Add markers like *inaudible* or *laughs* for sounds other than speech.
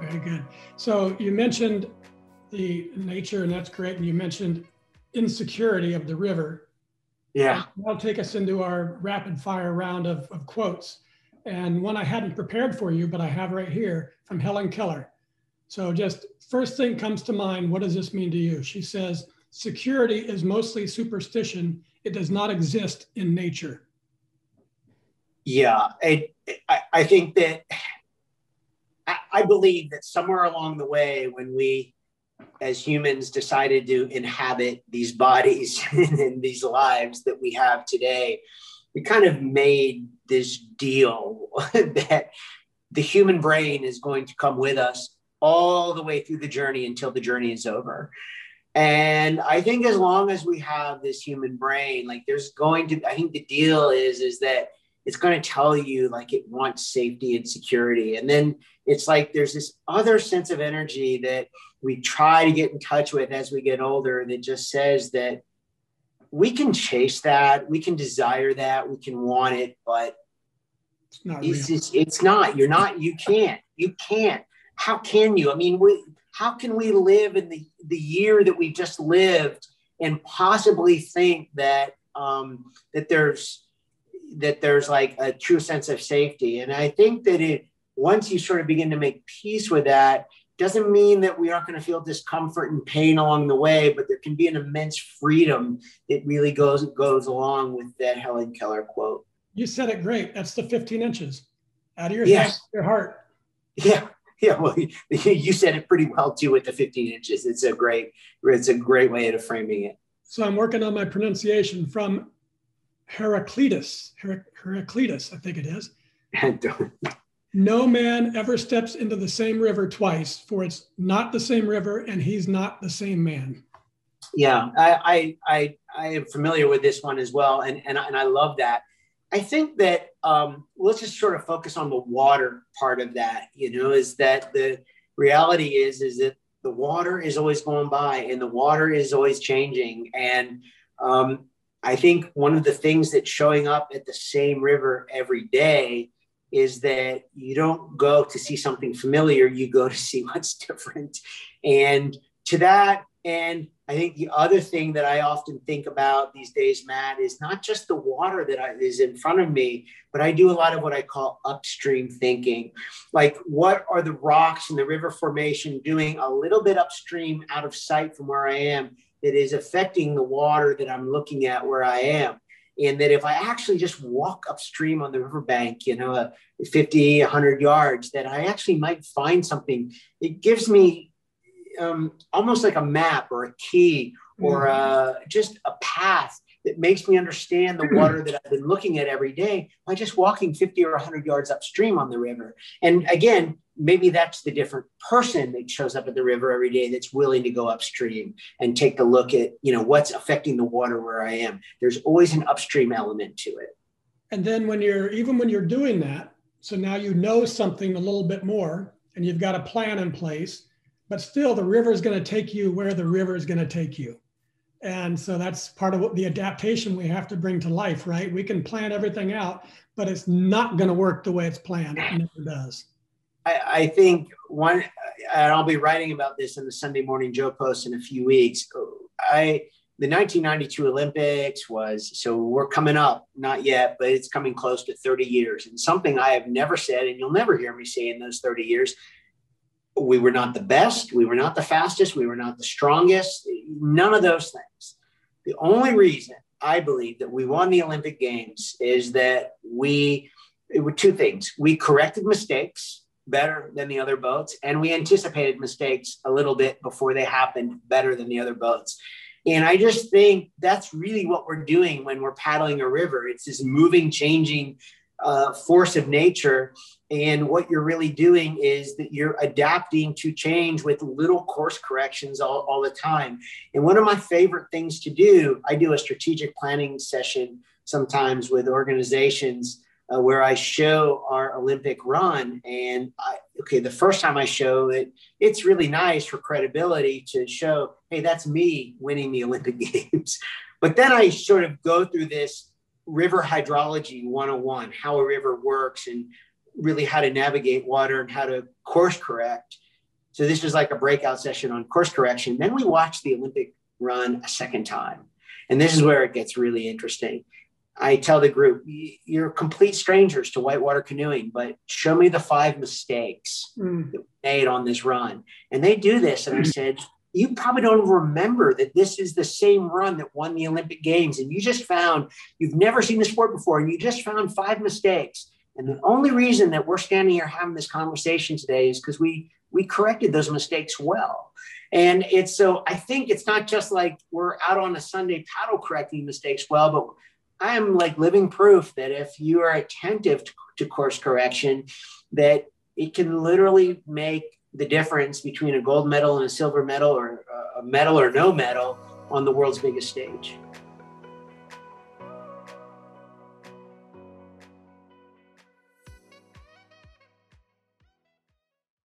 Very good. So you mentioned the nature, and that's great. And you mentioned insecurity of the river. Yeah. That'll take us into our rapid fire round of, of quotes. And one I hadn't prepared for you, but I have right here from Helen Keller. So just first thing comes to mind, what does this mean to you? She says, security is mostly superstition. It does not exist in nature. Yeah, I, I think that I, believe that somewhere along the way, when we as humans decided to inhabit these bodies *laughs* and these lives that we have today, we kind of made this deal *laughs* that the human brain is going to come with us all the way through the journey until the journey is over. And I think as long as we have this human brain, like there's going to, I think the deal is, is that it's going to tell you like it wants safety and security. And then it's like there's this other sense of energy that we try to get in touch with as we get older that just says that we can chase that, we can desire that, we can want it, but it's not. It's, just, it's not. You're not. You can't. You can't. How can you? I mean, we. How can we live in the the year that we just lived and possibly think that um, that there's that there's like a true sense of safety? And I think that it once you sort of begin to make peace with that, doesn't mean that we aren't going to feel discomfort and pain along the way, but there can be an immense freedom that really goes goes along with that Helen Keller quote. You said it great. That's the 15 inches out of your yes. head, your heart. Yeah. Yeah, well, *laughs* you said it pretty well too with the 15 inches. It's a great, it's a great way of framing it. So I'm working on my pronunciation from Heraclitus. Heraclitus, I think it is. *laughs* no man ever steps into the same river twice, for it's not the same river, and he's not the same man. Yeah, I I I, I am familiar with this one as well, and and and I love that. I think that um, let's just sort of focus on the water part of that. You know, is that the reality is is that the water is always going by and the water is always changing. And um, I think one of the things that's showing up at the same river every day is that you don't go to see something familiar, you go to *laughs* see what's different. And to that and I think the other thing that I often think about these days, Matt, is not just the water that I, is in front of me, but I do a lot of what I call upstream thinking. Like, what are the rocks in the river formation doing a little bit upstream out of sight from where I am that is affecting the water that I'm looking at where I am? And that if I actually just walk upstream on the riverbank, you know, uh, 50, 100 yards, that I actually might find something. It gives me um, almost like a map or a key or uh, just a path that makes me understand the hmm. water that I've been looking at every day by just walking 50 or 100 yards upstream on the river. And again, maybe that's the different person that shows up at the river every day that's willing to go upstream and take a look at, you know, what's affecting the water where I am. There's always an upstream element to it. And then when you're, even when you're doing that, so now you know something a little bit more and you've got a plan in place but still the river is going to take you where the river is going to take you and so that's part of what the adaptation we have to bring to life right? We can plan everything out but it's not going to work the way it's planned. It never does. I, I think one and i'll be writing about this in the sunday morning joe post in a few weeks. I the 1992 olympics was so we're coming up not yet but it's coming close to 30 years. And something i have never said and you'll never hear me say in those 30 years we were not the best, we were not the fastest, we were not the strongest, none of those things. The only reason I believe that we won the Olympic Games is that we, it were two things. We corrected mistakes better than the other boats, and we anticipated mistakes a little bit before they happened better than the other boats. And I just think that's really what we're doing when we're paddling a river. It's this moving, changing uh, force of nature. And what you're really doing is that you're adapting to change with little course corrections all, all the time. And one of my favorite things to do, I do a strategic planning session sometimes with organizations uh, where I show our Olympic run. And I, okay, the first time I show it, it's really nice for credibility to show, hey, that's me winning the Olympic *laughs* Games. But then I sort of go through this river hydrology 101, how a river works and really how to navigate water and how to course correct. So this was like a breakout session on course correction. Then we watched the Olympic run a second time. And this is where it gets really interesting. I tell the group, you're complete strangers to whitewater canoeing, but show me the five mistakes mm. made on this run. And they do this. And I said, you probably don't remember that this is the same run that won the Olympic Games. And you just found, you've never seen the sport before, and you just found five mistakes. And the only reason that we're standing here having this conversation today is because we we corrected those mistakes well. And it's so I think it's not just like we're out on a Sunday paddle correcting mistakes well, but I am like living proof that if you are attentive to, to course correction, that it can literally make the difference between a gold medal and a silver medal or a medal or no medal on the world's biggest stage.